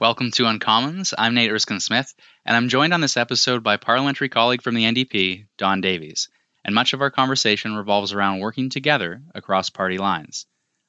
Welcome to Uncommons. I'm Nate Erskine Smith, and I'm joined on this episode by parliamentary colleague from the NDP, Don Davies. And much of our conversation revolves around working together across party lines.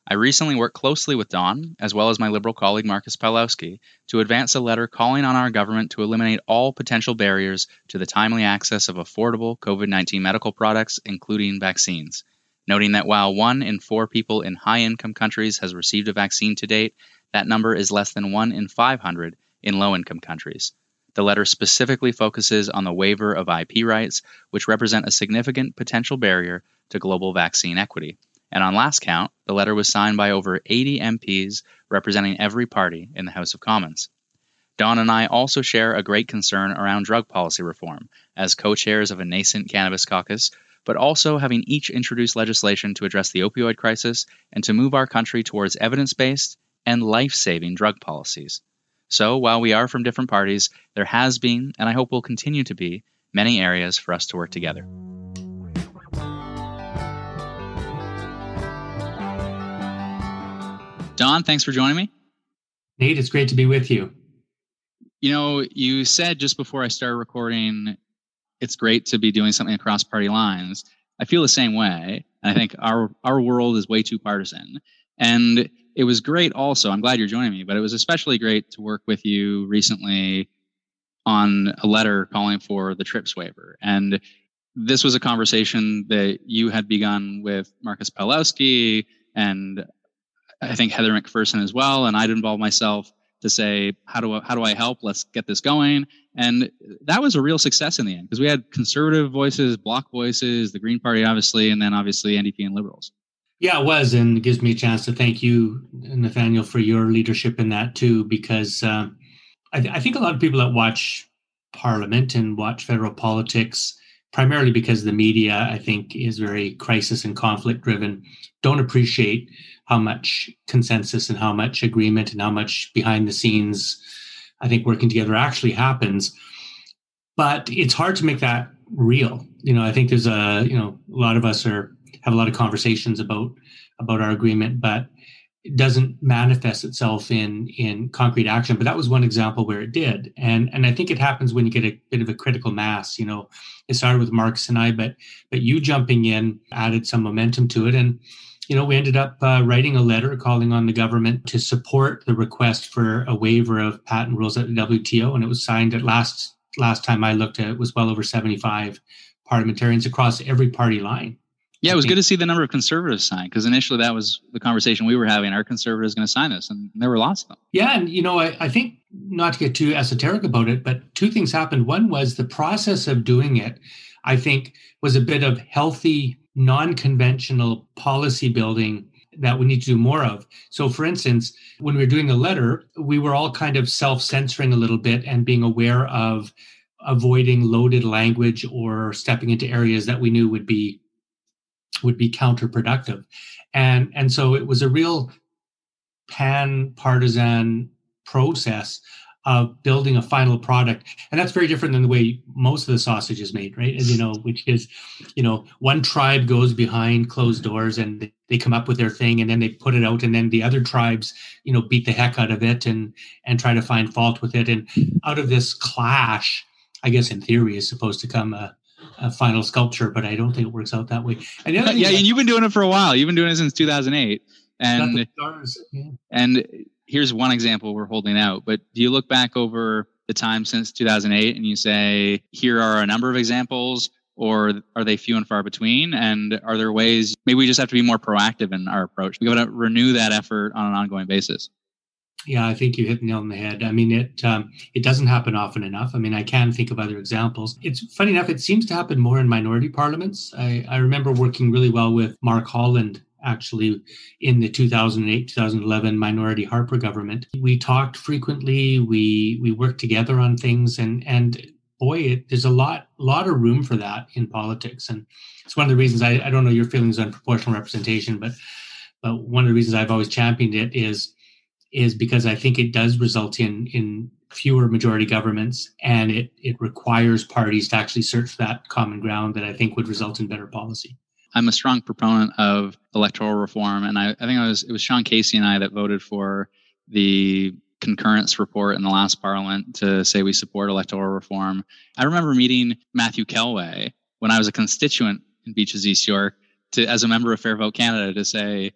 I recently worked closely with Don, as well as my Liberal colleague Marcus Powlowski, to advance a letter calling on our government to eliminate all potential barriers to the timely access of affordable COVID 19 medical products, including vaccines. Noting that while one in four people in high income countries has received a vaccine to date, that number is less than 1 in 500 in low income countries. The letter specifically focuses on the waiver of IP rights, which represent a significant potential barrier to global vaccine equity. And on last count, the letter was signed by over 80 MPs representing every party in the House of Commons. Don and I also share a great concern around drug policy reform as co chairs of a nascent cannabis caucus, but also having each introduced legislation to address the opioid crisis and to move our country towards evidence based and life saving drug policies. So, while we are from different parties, there has been, and I hope will continue to be, many areas for us to work together. Don, thanks for joining me. Nate, it's great to be with you. You know, you said just before I started recording, it's great to be doing something across party lines. I feel the same way. I think our our world is way too partisan. And it was great also. I'm glad you're joining me, but it was especially great to work with you recently on a letter calling for the TRIPS waiver. And this was a conversation that you had begun with Marcus Powlowski and I think Heather McPherson as well. And I'd involve myself to say, how do I, how do I help? Let's get this going. And that was a real success in the end because we had conservative voices, bloc voices, the Green Party, obviously, and then obviously NDP and Liberals. Yeah, it was, and it gives me a chance to thank you, Nathaniel, for your leadership in that too. Because uh, I, th- I, think a lot of people that watch Parliament and watch federal politics, primarily because the media, I think, is very crisis and conflict driven, don't appreciate how much consensus and how much agreement and how much behind the scenes, I think, working together actually happens. But it's hard to make that real. You know, I think there's a you know a lot of us are have a lot of conversations about about our agreement, but it doesn't manifest itself in in concrete action. But that was one example where it did, and and I think it happens when you get a bit of a critical mass. You know, it started with Marcus and I, but but you jumping in added some momentum to it, and you know, we ended up uh, writing a letter calling on the government to support the request for a waiver of patent rules at the WTO, and it was signed at last last time I looked at it was well over seventy five parliamentarians across every party line. Yeah, it was good to see the number of conservatives sign because initially that was the conversation we were having. Our conservatives going to sign this, and there were lots of them. Yeah, and you know, I, I think not to get too esoteric about it, but two things happened. One was the process of doing it. I think was a bit of healthy, non-conventional policy building that we need to do more of. So, for instance, when we were doing the letter, we were all kind of self-censoring a little bit and being aware of avoiding loaded language or stepping into areas that we knew would be would be counterproductive. And, and so it was a real pan partisan process of building a final product. And that's very different than the way most of the sausage is made right? As you know which is you know one tribe goes behind closed doors and they come up with their thing and then they put it out and then the other tribes you know beat the heck out of it and and try to find fault with it. And out of this clash i guess in theory is supposed to come a, a final sculpture, but I don't think it works out that way. And yeah, and you've been doing it for a while. You've been doing it since 2008, and yeah. and here's one example we're holding out. But do you look back over the time since 2008 and you say, here are a number of examples, or are they few and far between? And are there ways maybe we just have to be more proactive in our approach? We got to renew that effort on an ongoing basis. Yeah, I think you hit the nail on the head. I mean, it um, it doesn't happen often enough. I mean, I can think of other examples. It's funny enough; it seems to happen more in minority parliaments. I, I remember working really well with Mark Holland actually in the 2008 2011 minority harper government we talked frequently we we worked together on things and and boy it, there's a lot lot of room for that in politics and it's one of the reasons I, I don't know your feelings on proportional representation but but one of the reasons i've always championed it is is because I think it does result in in fewer majority governments and it it requires parties to actually search that common ground that I think would result in better policy. I'm a strong proponent of electoral reform, and I, I think it was it was Sean Casey and I that voted for the concurrence report in the last parliament to say we support electoral reform. I remember meeting Matthew Kellway when I was a constituent in Beaches East York to as a member of Fair Vote Canada to say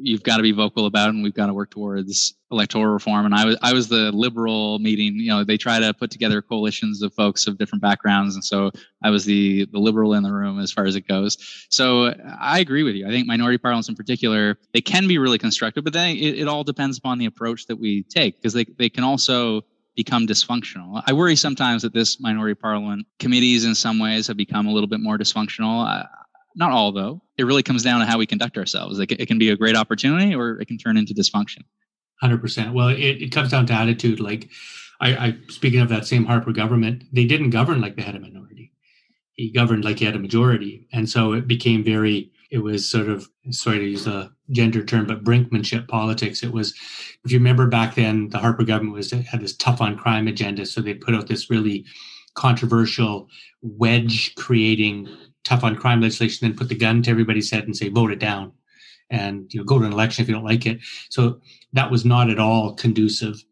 you've got to be vocal about and we've got to work towards electoral reform. And i was i was the liberal meeting you know they try to put together coalitions of folks of different backgrounds. And so i was the the liberal in the room as far as it goes. So i agree with you. I think minority parliaments in particular they can be really constructive but then it, it all depends upon the approach that we take because they, they can also become dysfunctional. I worry sometimes that this minority parliament committees in some ways have become a little bit more dysfunctional not all though. It really comes down to how we conduct ourselves. Like it can be a great opportunity or it can turn into dysfunction. Hundred percent. Well, it, it comes down to attitude. Like I, I speaking of that same Harper government, they didn't govern like they had a minority. He governed like he had a majority, and so it became very. It was sort of sorry to use a gender term, but brinkmanship politics. It was, if you remember back then, the Harper government was had this tough on crime agenda, so they put out this really controversial wedge creating tough on crime legislation, then put the gun to everybody's head and say, vote it down. And you know, go to an election if you don't like it. So that was not at all conducive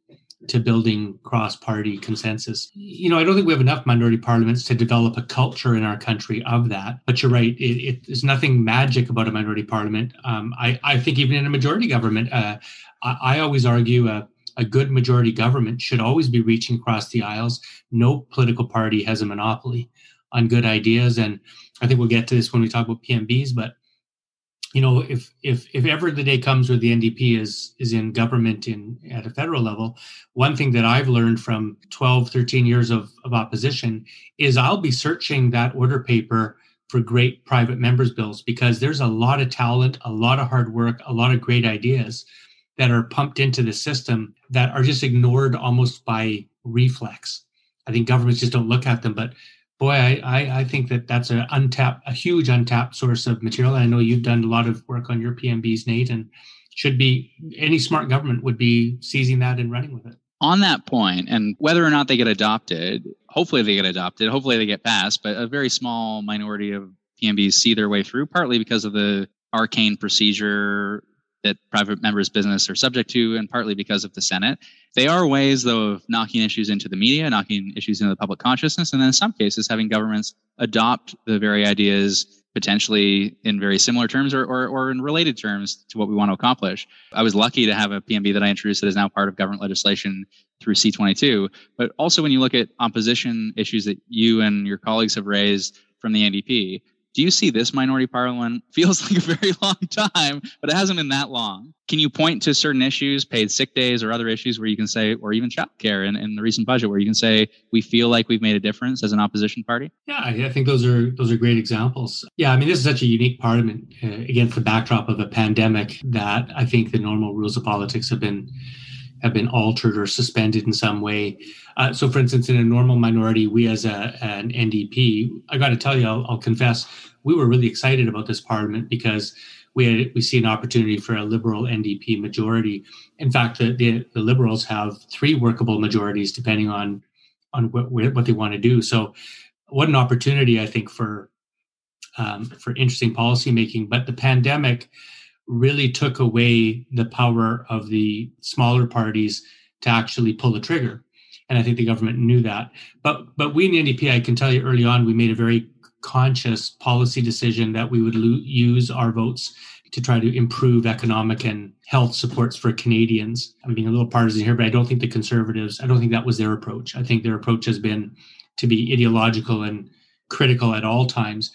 to building cross-party consensus. You know, I don't think we have enough minority parliaments to develop a culture in our country of that. But you're right; it, it, there's nothing magic about a minority parliament. Um, I, I think even in a majority government, uh, I, I, always argue a, a good majority government should always be reaching across the aisles. No political party has a monopoly on good ideas, and I think we'll get to this when we talk about PMBs, but you know, if if if ever the day comes where the NDP is is in government in at a federal level, one thing that I've learned from 12, 13 years of, of opposition is I'll be searching that order paper for great private members bills because there's a lot of talent, a lot of hard work, a lot of great ideas that are pumped into the system that are just ignored almost by reflex. I think governments just don't look at them, but boy, I, I, I think that that's an untapped, a huge untapped source of material. I know you've done a lot of work on your PMBs, Nate, and should be any smart government would be seizing that and running with it. On that point, and whether or not they get adopted, hopefully they get adopted, hopefully they get passed, but a very small minority of PMBs see their way through, partly because of the arcane procedure that private members' business are subject to, and partly because of the Senate. They are ways, though, of knocking issues into the media, knocking issues into the public consciousness, and then in some cases, having governments adopt the very ideas potentially in very similar terms or, or, or in related terms to what we want to accomplish. I was lucky to have a PMB that I introduced that is now part of government legislation through C22. But also, when you look at opposition issues that you and your colleagues have raised from the NDP, do you see this minority parliament feels like a very long time but it hasn't been that long. Can you point to certain issues paid sick days or other issues where you can say or even childcare in, in the recent budget where you can say we feel like we've made a difference as an opposition party? Yeah i think those are those are great examples. Yeah i mean this is such a unique parliament uh, against the backdrop of a pandemic that i think the normal rules of politics have been have been altered or suspended in some way. Uh, so, for instance, in a normal minority, we as a, an NDP, I got to tell you, I'll, I'll, confess, we were really excited about this parliament because we had, we see an opportunity for a liberal NDP majority. In fact, the, the, the liberals have three workable majorities depending on on what, what they want to do. So, what an opportunity I think for um, for interesting policy making. But the pandemic really took away the power of the smaller parties to actually pull the trigger. And I think the government knew that. But but we in the NDP, I can tell you early on, we made a very conscious policy decision that we would lo- use our votes to try to improve economic and health supports for Canadians. I'm being a little partisan here, but I don't think the Conservatives, I don't think that was their approach. I think their approach has been to be ideological and critical at all times.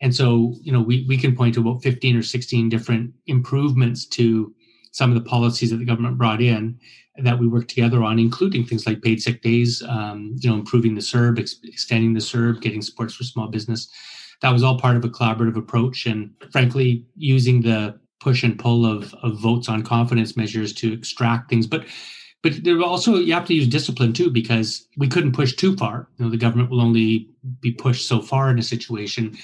And so, you know, we, we can point to about 15 or 16 different improvements to some of the policies that the government brought in that we worked together on, including things like paid sick days, um, you know, improving the CERB, ex- extending the CERB, getting supports for small business. That was all part of a collaborative approach. And frankly, using the push and pull of, of votes on confidence measures to extract things. But but there also you have to use discipline too because we couldn't push too far. You know, the government will only be pushed so far in a situation,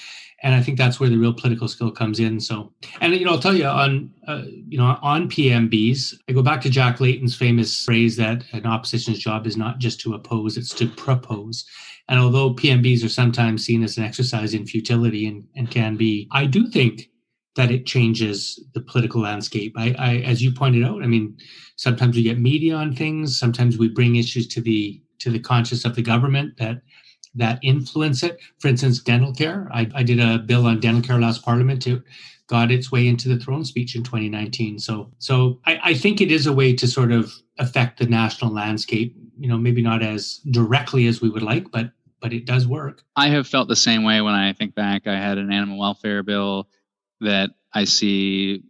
and I think that's where the real political skill comes in. So, and you know, I'll tell you on uh, you know on PMBs, I go back to Jack Layton's famous phrase that an opposition's job is not just to oppose; it's to propose. And although PMBs are sometimes seen as an exercise in futility and, and can be, I do think that it changes the political landscape. I, I, as you pointed out, I mean, sometimes we get media on things. Sometimes we bring issues to the to the conscious of the government that that influence it. For instance, dental care. I, I did a bill on dental care last Parliament. It got its way into the throne speech in 2019. So, so I, I think it is a way to sort of affect the national landscape. You know, maybe not as directly as we would like, but but it does work. I have felt the same way when I think back. I had an animal welfare bill that I see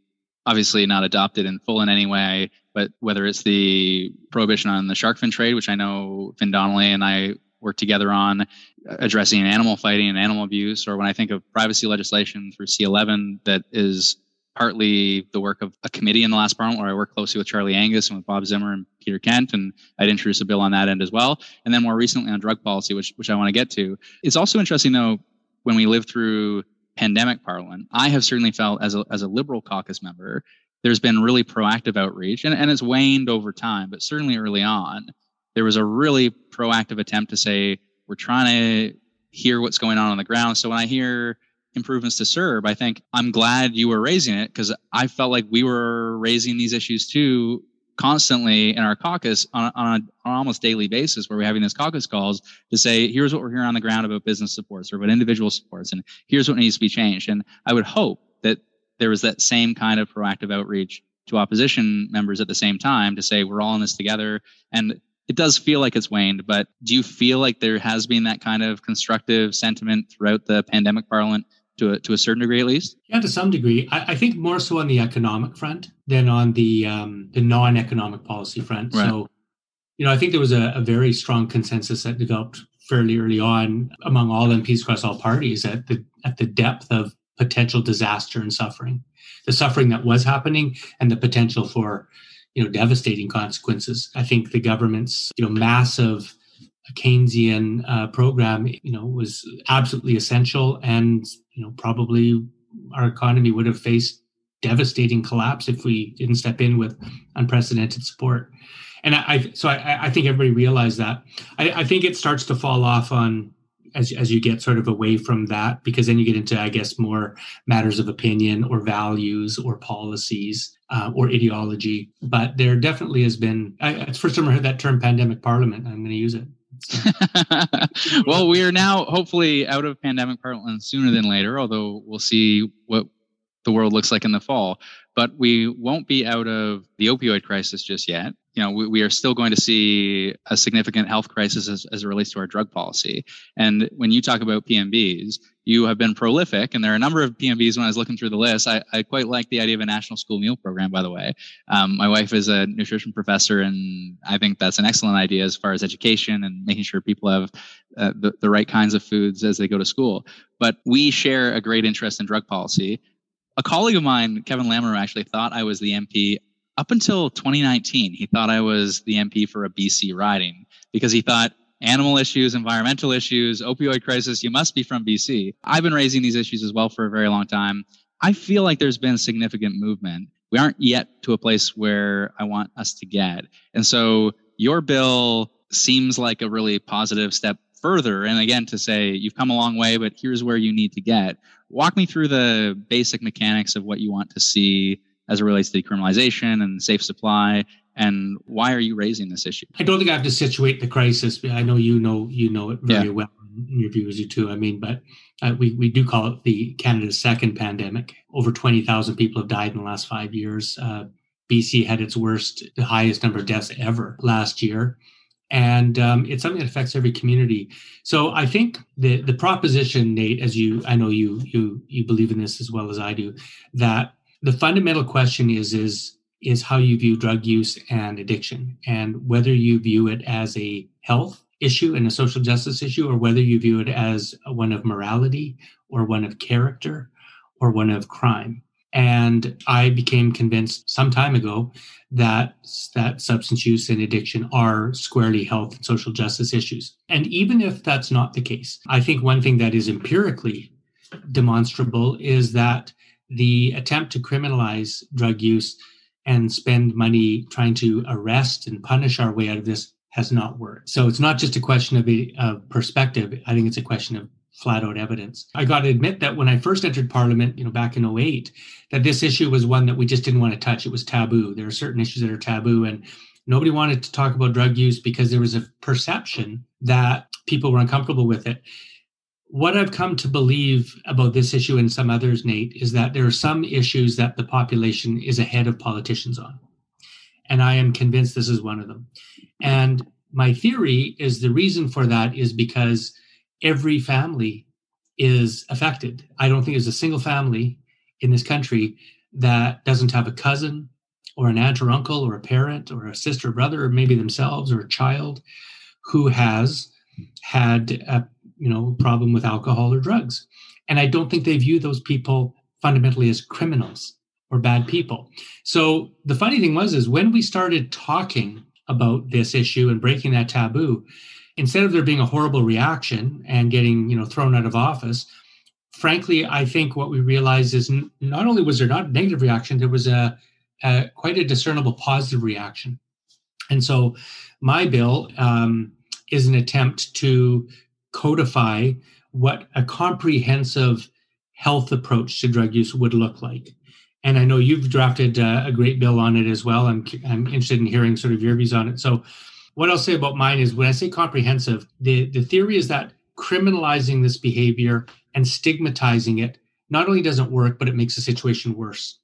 obviously not adopted in full in any way, but whether it's the prohibition on the shark fin trade, which I know Fin Donnelly and I work together on addressing animal fighting and animal abuse, or when I think of privacy legislation through C11 that is partly the work of a committee in the last parliament where I worked closely with Charlie Angus and with Bob Zimmer and Peter Kent, and I'd introduce a bill on that end as well. And then more recently on drug policy, which which I want to get to. It's also interesting though when we live through pandemic parliament, I have certainly felt as a as a liberal caucus member, there's been really proactive outreach, and, and it's waned over time, but certainly early on, there was a really proactive attempt to say we're trying to hear what's going on on the ground. So when I hear improvements to CERB, I think I'm glad you were raising it because I felt like we were raising these issues too constantly in our caucus on, on, a, on almost daily basis where we're having these caucus calls to say, here's what we're hearing on the ground about business supports or about individual supports, and here's what needs to be changed. And I would hope that there was that same kind of proactive outreach to opposition members at the same time to say, we're all in this together. And it does feel like it's waned, but do you feel like there has been that kind of constructive sentiment throughout the pandemic parliament to a, to a certain degree at least? Yeah, to some degree. I, I think more so on the economic front than on the um, the non-economic policy front. Right. So, you know, I think there was a, a, very strong consensus that developed fairly early on among all MPs across all parties at the at the depth of potential disaster and suffering, the suffering that was happening, and the potential for you know devastating consequences. I think the government's you know massive Keynesian uh, program you know was absolutely essential, and you know probably our economy would have faced devastating collapse if we didn't step in with unprecedented support. And I, I so I, I, think everybody realized that. I, I think it starts to fall off on as as you get sort of away from that because then you get into i guess more matters of opinion or values or policies uh, or ideology. But there definitely has been I, it's first time i heard that term pandemic parliament i'm going to use it. Well we are now hopefully out of pandemic parliament sooner than later although we'll see what the world looks like in the fall but we won't be out of the opioid crisis just yet you know, we, we, are still going to see a significant health crisis as, as it relates to our drug policy. And when you talk about PMBs, you have been prolific, and there are a number of PMBs. When I was looking through the list, I, I quite like the idea of a national school meal program. By the way, um, my wife is a nutrition professor, and I think that's an excellent idea as far as education and making sure people have uh, the, the right kinds of foods as they go to school. But we share a great interest in drug policy. A colleague of mine, Kevin Lamoureux, actually thought I was the MP up until 2019, he thought I was the MP for a BC riding because he thought animal issues, environmental issues, opioid crisis, you must be from BC. I've been raising these issues as well for a very long time. I feel like there's been significant movement. We aren't yet to a place where I want us to get. And so your bill seems like a really positive step further. And again, to say you've come a long way, but here's where you need to get. Walk me through the basic mechanics of what you want to see as it relates to decriminalization and safe supply and why are you raising this issue i don't think i have to situate the crisis i know you know you know it very yeah. well in your views you too i mean but uh, we, we do call it the canada's second pandemic over 20000 people have died in the last five years uh, bc had its worst the highest number of deaths ever last year and um, it's something that affects every community. So I think the the proposition, Nate, as you I know you you you believe in this as well as I do, that the fundamental question is is is how you view drug use and addiction and whether you view it as a health issue and a social justice issue or whether you view it as one of morality or one of character or one of crime and i became convinced some time ago that that substance use and addiction are squarely health and social justice issues and even if that's not the case i think one thing that is empirically demonstrable is that the attempt to criminalize drug use and spend money trying to arrest and punish our way out of this has not worked. So it's not just a question of, a, of perspective. I think it's a question of flat out evidence. I got to admit that when I first entered Parliament, you know, back in 08, that this issue was one that we just didn't want to touch. It was taboo. There are certain issues that are taboo, and nobody wanted to talk about drug use because there was a perception that people were uncomfortable with it. What I've come to believe about this issue and some others, Nate, is that there are some issues that the population is ahead of politicians on. And I am convinced this is one of them. And my theory is the reason for that is because every family is affected. I don't think there's a single family in this country that doesn't have a cousin or an aunt or uncle or a parent or a sister or brother or maybe themselves or a child who has had a you know problem with alcohol or drugs and i don't think they view those people fundamentally as criminals or bad people so the funny thing was is when we started talking about this issue and breaking that taboo instead of there being a horrible reaction and getting you know thrown out of office frankly i think what we realized is n- not only was there not a negative reaction there was a, a quite a discernible positive reaction. And so my bill um, is an attempt to codify what a comprehensive health approach to drug use would look like. And i know you've drafted uh, a great bill on it as well. I'm, I'm interested in hearing sort of your views on it. So what I'll say about mine is when I say comprehensive, the, the theory is that criminalizing this behavior and stigmatizing it not only doesn't work, but it makes the situation worse.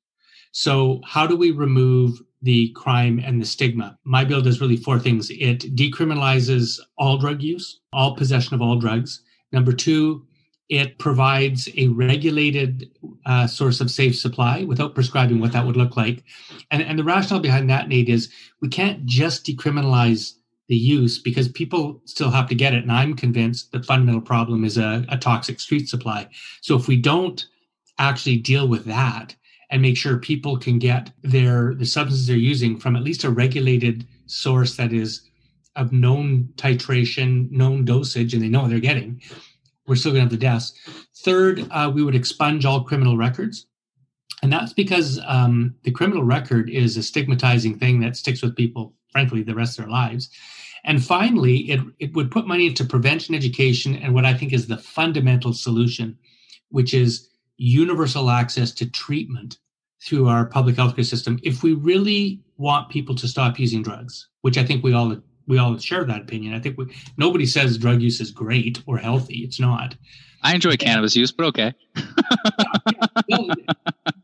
So, how do we remove the crime and the stigma? My bill does really four things it decriminalizes all drug use, all possession of all drugs. Number two, it provides a regulated uh, source of safe supply without prescribing what that would look like. And, and the rationale behind that, Nate, is we can't just decriminalize the use because people still have to get it. And I'm convinced the fundamental problem is a, a toxic street supply. So if we don't actually deal with that and make sure people can get their the substances they're using from at least a regulated source that is of known titration, known dosage, and they know what they're getting, we're still going to have the deaths. Third, uh, we would expunge all criminal records. And that's because um, the criminal record is a stigmatizing thing that sticks with people, frankly, the rest of their lives. And finally, it, it would put money into prevention education and what I think is the fundamental solution, which is universal access to treatment through our public healthcare system. If we really want people to stop using drugs, which I think we all we all share that opinion. I think we, nobody says drug use is great or healthy. It's not. I enjoy cannabis use, but okay.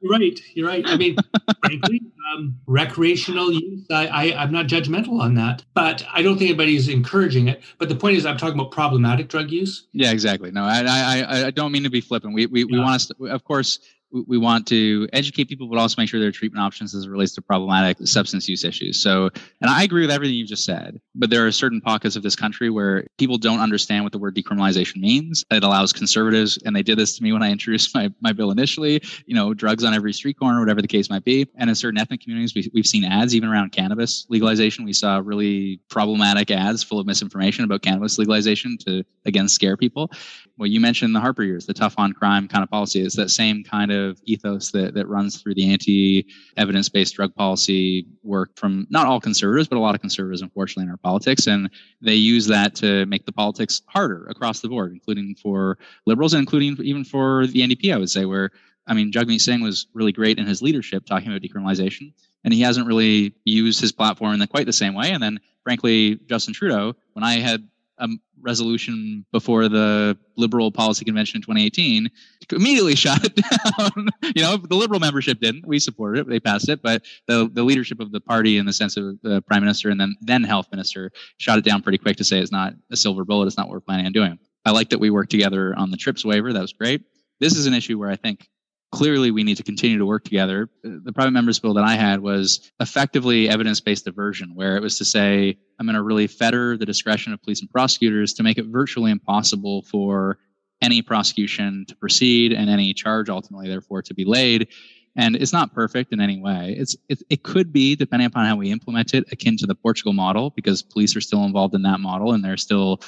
you're right. You're right. I mean, frankly, um, recreational use, I, I, I'm not judgmental on that, but I don't think anybody's encouraging it. But the point is, I'm talking about problematic drug use. Yeah, exactly. No, I, I, I don't mean to be flippant. We, we, yeah. we want to, of course, we want to educate people, but also make sure there are treatment options as it relates to problematic substance use issues. So, and I agree with everything you just said, but there are certain pockets of this country where people don't understand what the word decriminalization means. It allows conservatives, and they did this to me when I introduced my, my bill initially, you know, drugs on every street corner, whatever the case might be. And in certain ethnic communities, we, we've seen ads, even around cannabis legalization. We saw really problematic ads full of misinformation about cannabis legalization to, again, scare people. Well, you mentioned the Harper years, the tough on crime kind of policy. It's that same kind of of ethos that, that runs through the anti evidence based drug policy work from not all conservatives, but a lot of conservatives, unfortunately, in our politics. And they use that to make the politics harder across the board, including for liberals and including even for the NDP, I would say, where I mean, Jagmeet Singh was really great in his leadership talking about decriminalization, and he hasn't really used his platform in quite the same way. And then, frankly, Justin Trudeau, when I had a resolution before the Liberal Policy Convention in 2018, immediately shot it down. you know, the Liberal membership didn't. We supported it; they passed it, but the the leadership of the party, in the sense of the Prime Minister and then then Health Minister, shot it down pretty quick to say it's not a silver bullet. It's not what we're planning on doing. I like that we worked together on the TRIPS waiver. That was great. This is an issue where I think clearly we need to continue to work together. The private members bill that I had was effectively evidence based diversion, where it was to say, I'm going to really fetter the discretion of police and prosecutors to make it virtually impossible for any prosecution to proceed and any charge ultimately, therefore, to be laid. And it's not perfect in any way. It's it, it could be, depending upon how we implement it, akin to the Portugal model, because police are still involved in that model and there's still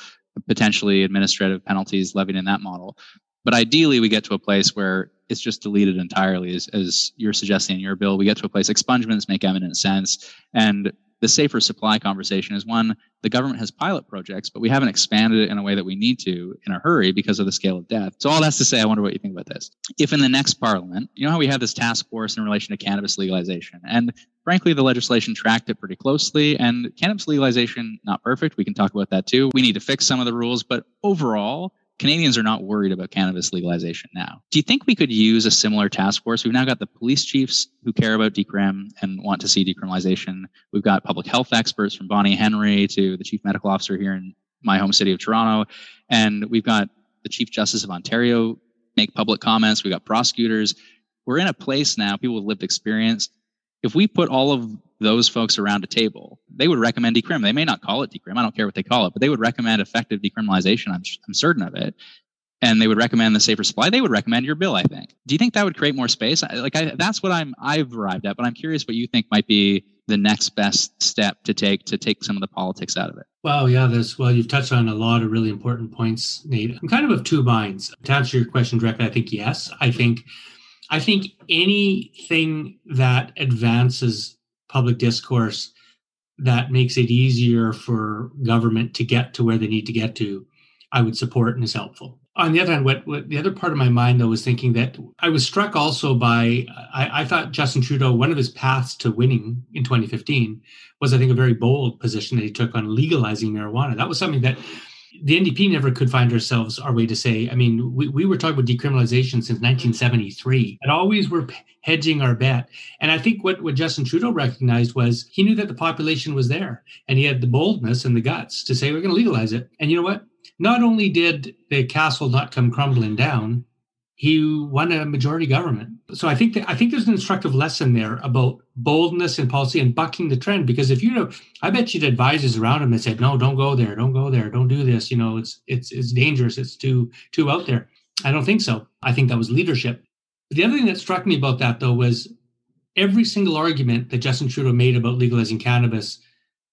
potentially administrative penalties levied in that model. But ideally, we get to a place where it's just deleted entirely, as, as you're suggesting in your bill. We get to a place expungements make eminent sense, and the safer supply conversation is one the government has pilot projects, but we haven't expanded it in a way that we need to in a hurry because of the scale of death. So all that's to say, I wonder what you think about this. If in the next parliament, you know how we have this task force in relation to cannabis legalization, and frankly, the legislation tracked it pretty closely, and cannabis legalization not perfect. We can talk about that too. We need to fix some of the rules, but overall, Canadians are not worried about cannabis legalization now. Do you think we could use a similar task force? We've now got the police chiefs who care about decrim and want to see decriminalization. We've got public health experts from Bonnie Henry to the chief medical officer here in my home city of Toronto. And we've got the Chief Justice of Ontario make public comments. We've got prosecutors. We're in a place now, people with lived experience. If we put all of those folks around a table, they would recommend decrim. They may not call it decrim. I don't care what they call it, but they would recommend effective decriminalization. I'm, I'm certain of it. And they would recommend the safer supply. They would recommend your bill, I think. Do you think that would create more space? Like, I, that's what I'm, I've arrived at, but I'm curious what you think might be the next best step to take to take some of the politics out of it. Well, yeah, there's well, you've touched on a lot of really important points, Nate. I'm kind of of two minds. To answer your question directly, I think yes. I think I think anything that advances public discourse that makes it easier for government to get to where they need to get to, I would support and is helpful. On the other hand, what, what the other part of my mind though was thinking that I was struck also by I, I thought Justin Trudeau one of his paths to winning in 2015 was I think a very bold position that he took on legalizing marijuana. That was something that the NDP never could find ourselves our way to say. I mean, we, we were talking about decriminalization since 1973, and always were hedging our bet. And I think what, what Justin Trudeau recognized was he knew that the population was there, and he had the boldness and the guts to say we're going to legalize it. And you know what? Not only did the castle not come crumbling down, he won a majority government. So I think that I think there's an instructive lesson there about boldness in policy and bucking the trend. Because if you know, I bet you'd advisors around him that said, "No, don't go there, don't go there, don't do this. You know, it's it's it's dangerous. It's too too out there." I don't think so. I think that was leadership. The other thing that struck me about that though was every single argument that Justin Trudeau made about legalizing cannabis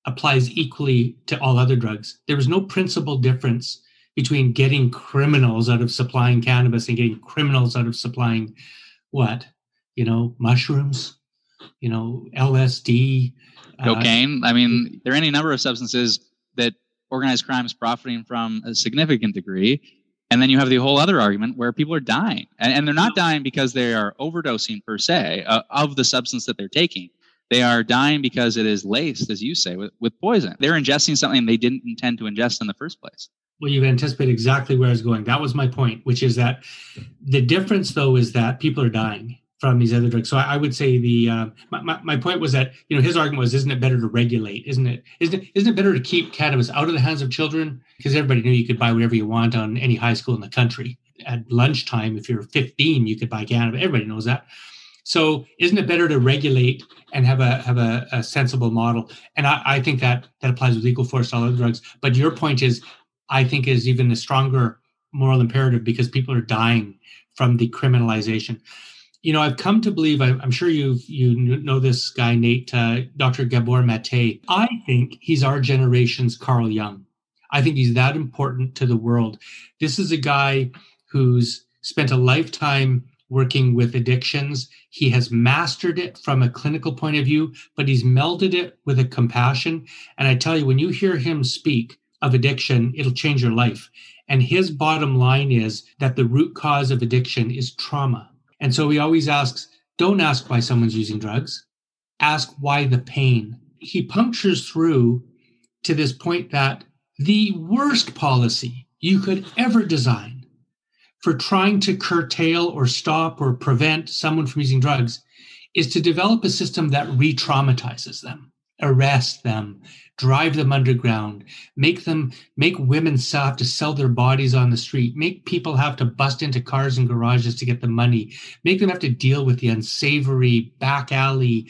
applies equally to all other drugs. There was no principal difference between getting criminals out of supplying cannabis and getting criminals out of supplying what you know mushrooms you know lsd uh, cocaine? Uh, i mean there are any number of substances that organized crime is profiting from a significant degree and then you have the whole other argument where people are dying and, and they're not dying because they are overdosing per se uh, of the substance that they're taking. They are dying because it is laced as you say with, with poison. They're ingesting something they didn't intend to ingest in the first place well, you've anticipated exactly where I was going. That was my point, which is that the difference, though, is that people are dying from these other drugs. So I, I would say the uh, my, my, my, point was that you know his argument was, isn't it better to regulate? Isn't it isn't it isn't it better to keep cannabis out of the hands of children? Because everybody knew you could buy whatever you want on any high school in the country at lunchtime. If you're 15, you could buy cannabis. Everybody knows that. So isn't it better to regulate and have a have a, a sensible model? And I, I think that that applies with equal force to all other drugs. But your point is I think is even a stronger moral imperative because people are dying from the criminalization. You know, I've come to believe. I'm sure you you know this guy, Nate, uh, Dr. Gabor Mate. I think he's our generation's Carl Jung. I think he's that important to the world. This is a guy who's spent a lifetime working with addictions. He has mastered it from a clinical point of view, but he's melded it with a compassion. And I tell you, when you hear him speak, of addiction, it'll change your life. And his bottom line is that the root cause of addiction is trauma. And so he always asks, don't ask why someone's using drugs, ask why the pain. He punctures through to this point that the worst policy you could ever design for trying to curtail or stop or prevent someone from using drugs is to develop a system that re traumatizes them, arrest them, drive them underground, make them make women have to sell their bodies on the street, make people have to bust into cars and garages to get the money, make them have to deal with the unsavory back alley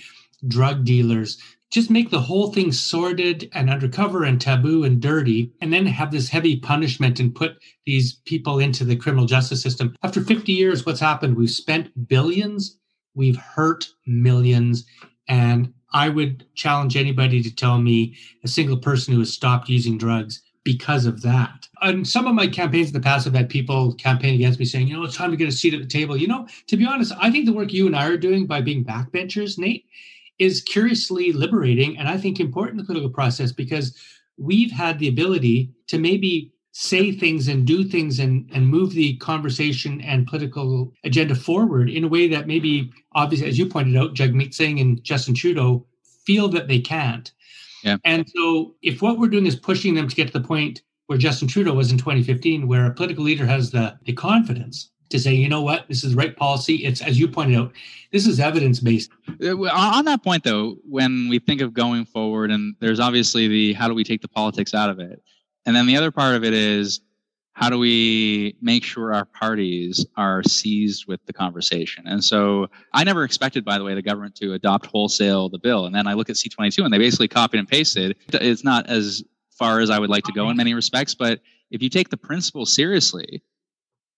drug dealers. Just make the whole thing sordid and undercover and taboo and dirty, and then have this heavy punishment and put these people into the criminal justice system. After 50 years, what's happened? We've spent billions, we've hurt millions, and I would challenge anybody to tell me a single person who has stopped using drugs because of that. And some of my campaigns in the past have had people campaign against me saying, you know, it's time to get a seat at the table. You know, to be honest, I think the work you and I are doing by being backbenchers, Nate, is curiously liberating and I think important in the political process because we've had the ability to maybe say things and do things and, and move the conversation and political agenda forward in a way that maybe, obviously, as you pointed out, Jagmeet Singh and Justin Trudeau feel that they can't. Yeah. And so, if what we're doing is pushing them to get to the point where Justin Trudeau was in 2015, where a political leader has the, the confidence to say, you know what, this is the right policy. It's, as you pointed out, this is evidence based. Uh, on that point, though, when we think of going forward, and there's obviously the how do we take the politics out of it? And then the other part of it is how do we make sure our parties are seized with the conversation? And so I never expected, by the way, the government to adopt wholesale the bill. And then I look at C22 and they basically copied and pasted. It's not as far as I would like to go in many respects, but if you take the principles seriously,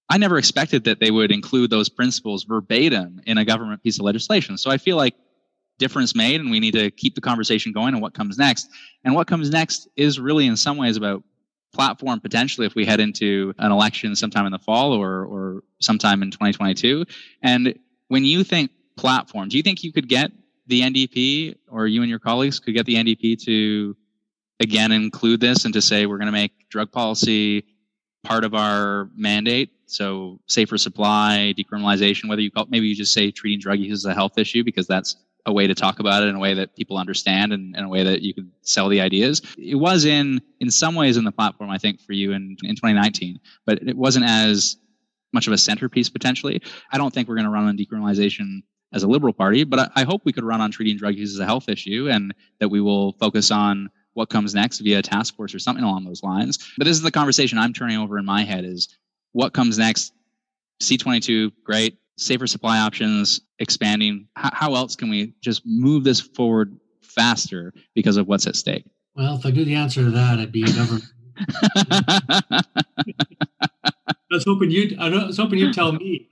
I never expected that they would include those principles verbatim in a government piece of legislation. So I feel like difference made and we need to keep the conversation going and what comes next. And what comes next is really in some ways about platform potentially if we head into an election sometime in the fall or or sometime in 2022. And when you think platform, do you think you could get the NDP or you and your colleagues could get the NDP to again include this and to say we're going to make drug policy part of our mandate? So safer supply, decriminalization, whether you call maybe you just say treating drug use as a health issue because that's a way to talk about it in a way that people understand and in a way that you could sell the ideas. It was in in some ways in the platform, I think, for you in, in 2019, but it wasn't as much of a centerpiece potentially. I don't think we're going to run on decriminalization as a liberal party, but I, I hope we could run on treating drug use as a health issue and that we will focus on what comes next via a task force or something along those lines. But this is the conversation I'm turning over in my head is what comes next? C22, great safer supply options expanding how, how else can we just move this forward faster because of what's at stake well if i knew the answer to that i'd be a government I was hoping you. I was hoping you'd tell me.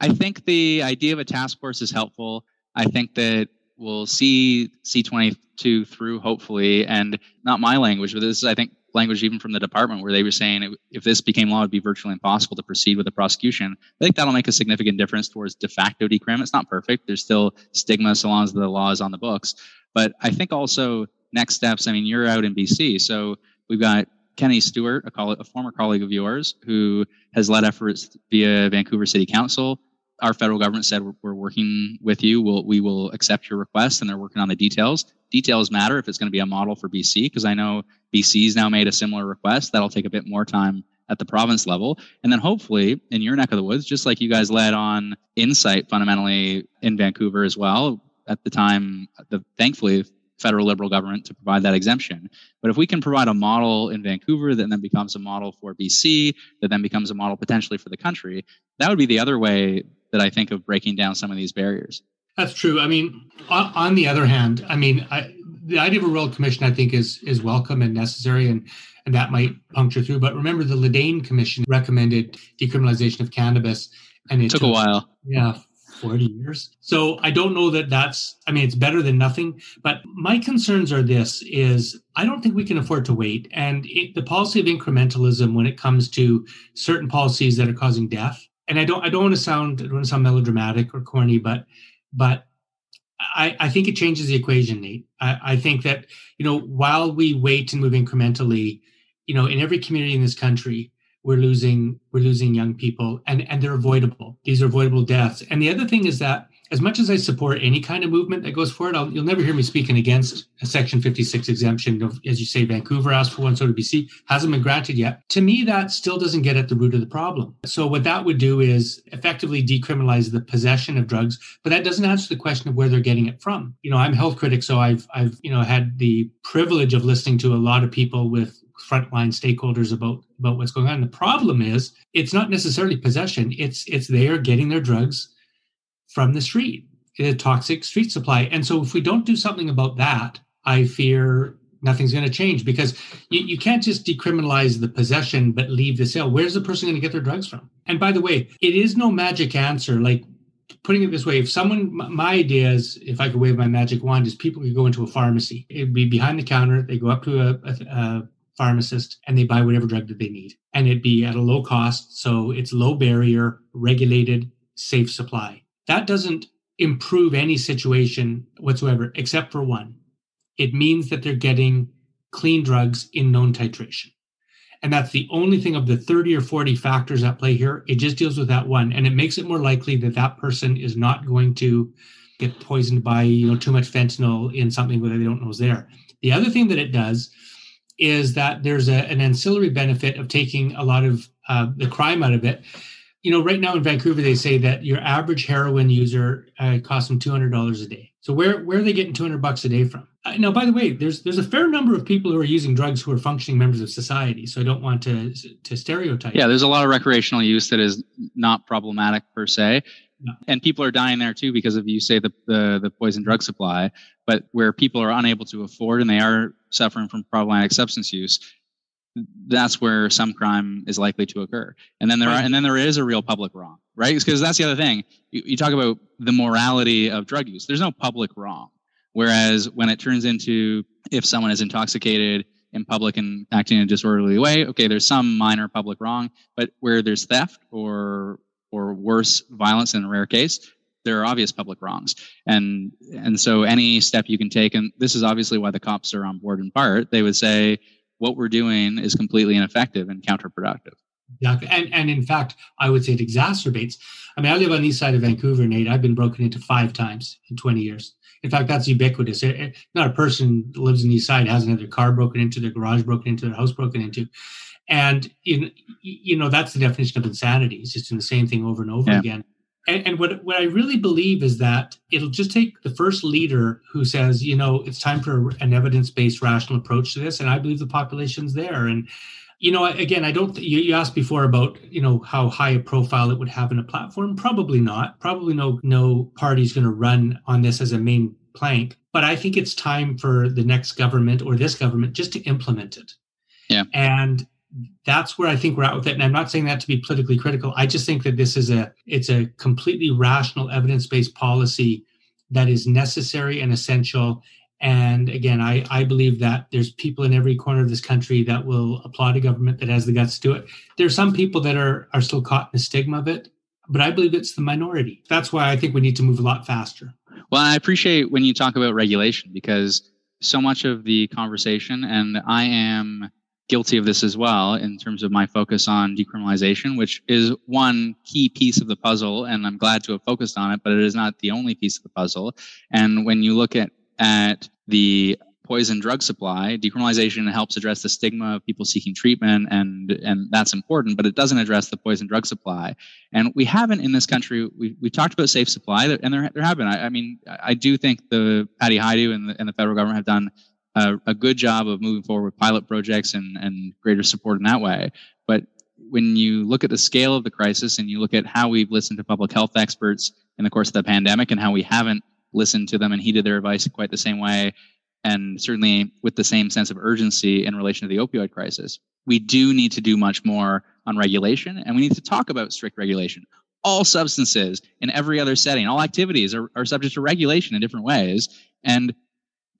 I think the idea of a task force is helpful. I think that we'll see C22 through, hopefully, and not my language, but this is, I think, language even from the department where they were saying if this became law, it would be virtually impossible to proceed with a prosecution. I think that'll make a significant difference towards de facto decrim. It's not perfect. There's still stigma so long as the law is on the books. But I think also next steps, I mean, you're out in BC. So we've got Kenny Stewart, a, a former colleague of yours, who has led efforts via Vancouver City Council our federal government said we're, we're, working with you. We'll, we will accept your request, and they're working on the details. Details matter if it's going to be a model for BC, because I know BC's now made a similar request. That'll take a bit more time at the province level. And then hopefully in your neck of the woods, just like you guys led on Insite fundamentally in Vancouver as well, at the time, the thankfully federal liberal government to provide that exemption. But if we can provide a model in Vancouver that then becomes a model for BC, that then becomes a model potentially for the country, that would be the other way that I think of breaking down some of these barriers. That's true. I mean, on, on the other hand, I mean, I, the idea of a royal commission, I think, is is welcome and necessary, and and that might puncture through. But remember, the Le Dain Commission recommended decriminalization of cannabis, and it took, took a while. Yeah, 40 years. So I don't know that that's, I mean, it's better than nothing. But my concerns are this is I don't think we can afford to wait. And it, the policy of incrementalism when it comes to certain policies that are causing death and I don't I don't want to sound I don't want to sound melodramatic or corny, but but I, I think it changes the equation, Nate. I, I think that you know while we wait and move incrementally, you know, in every community in this country, we're losing we're losing young people, and and they're avoidable. These are avoidable deaths. And the other thing is that as much as I support any kind of movement that goes forward, I'll, you'll never hear me speaking against a Section 56 exemption. Of, As you say, Vancouver asked for one, so did BC, hasn't been granted yet. To me, that still doesn't get at the root of the problem. So what that would do is effectively decriminalize the possession of drugs, but that doesn't answer the question of where they're getting it from. You know, I'm a health critic, so I've I've you know had the privilege of listening to a lot of people with frontline stakeholders about about what's going on. The problem is it's not necessarily possession; it's it's they are getting their drugs from the street, a toxic street supply. And so if we don't do something about that, I fear nothing's going to change because you, you can't just decriminalize the possession but leave the sale. Where's the person going to get their drugs from? And by the way, it is no magic answer. Like putting it this way, if someone, my idea is, if I could wave my magic wand, is people could go into a pharmacy. It'd be behind the counter. They go up to a, a, a pharmacist and they buy whatever drug that they need. And it'd be at a low cost. So it's low barrier, regulated, safe supply that doesn't improve any situation whatsoever, except for one. It means that they're getting clean drugs in known titration. And that's the only thing of the 30 or 40 factors at play here. It just deals with that one. And it makes it more likely that that person is not going to get poisoned by, you know, too much fentanyl in something that they don't know is there. The other thing that it does is that there's a, an ancillary benefit of taking a lot of uh, the crime out of it. You know, right now in Vancouver, they say that your average heroin user uh, costs them two hundred dollars a day. So where where are they getting two hundred bucks a day from? Uh, now, by the way, there's there's a fair number of people who are using drugs who are functioning members of society. So I don't want to to stereotype. Yeah, there's a lot of recreational use that is not problematic per se. And people are dying there too because of you say the, the the poison drug supply, but where people are unable to afford and they are suffering from problematic substance use, that's where some crime is likely to occur. And then there are, and then there is a real public wrong, right? Because that's the other thing. You, you talk about the morality of drug use. There's no public wrong. Whereas when it turns into if someone is intoxicated in public and acting in a disorderly way, okay, there's some minor public wrong. But where there's theft or or worse violence in a rare case, there are obvious public wrongs. And and so any step you can take, and this is obviously why the cops are on board in part, they would say what we're doing is completely ineffective and counterproductive. Exactly. And and in fact, I would say it exacerbates. I mean, I live on the east side of Vancouver, Nate. I've been broken into five times in 20 years. In fact, that's ubiquitous. It, it, not a person lives in the east side hasn't had their car broken into, their garage broken into, their house broken into. And in you know, that's the definition of insanity. It's just doing the same thing over and over yeah. again. And, and, what, what I really believe is that it'll just take the first leader who says, you know, it's time for an evidence based, rational approach to this. And I believe the population's there. And, you know, again, I don't, you, you asked before about, you know, how high a profile it would have in a platform. Probably not. Probably no, no party's going to run on this as a main plank. But I think it's time for the next government or this government just to implement it. Yeah. And that's where I think we're at with it. And I'm not saying that to be politically critical. I just think that this is a it's a completely rational, evidence-based policy that is necessary and essential. And again, I, I believe that there's people in every corner of this country that will applaud a government that has the guts to do it. There are some people that are are still caught in the stigma of it, but I believe it's the minority. That's why I think we need to move a lot faster. Well, I appreciate when you talk about regulation because so much of the conversation, and I am guilty of this as well in terms of my focus on decriminalization, which is one key piece of the puzzle, and I'm glad to have focused on it, but it is not the only piece of the puzzle. And when you look at at the poison drug supply, decriminalization helps address the stigma of people seeking treatment, and and that's important. But it doesn't address the poison drug supply. And we haven't in this country. We we talked about safe supply, and there there have been. I, I mean, I do think the Patty Hajdu and the, and the federal government have done a, a good job of moving forward with pilot projects and, and greater support in that way. But when you look at the scale of the crisis and you look at how we've listened to public health experts in the course of the pandemic and how we haven't listened to them and heeded their advice quite the same way, and certainly with the same sense of urgency in relation to the opioid crisis, we do need to do much more on regulation and we need to talk about strict regulation. All substances in every other setting, all activities are, are subject to regulation in different ways. And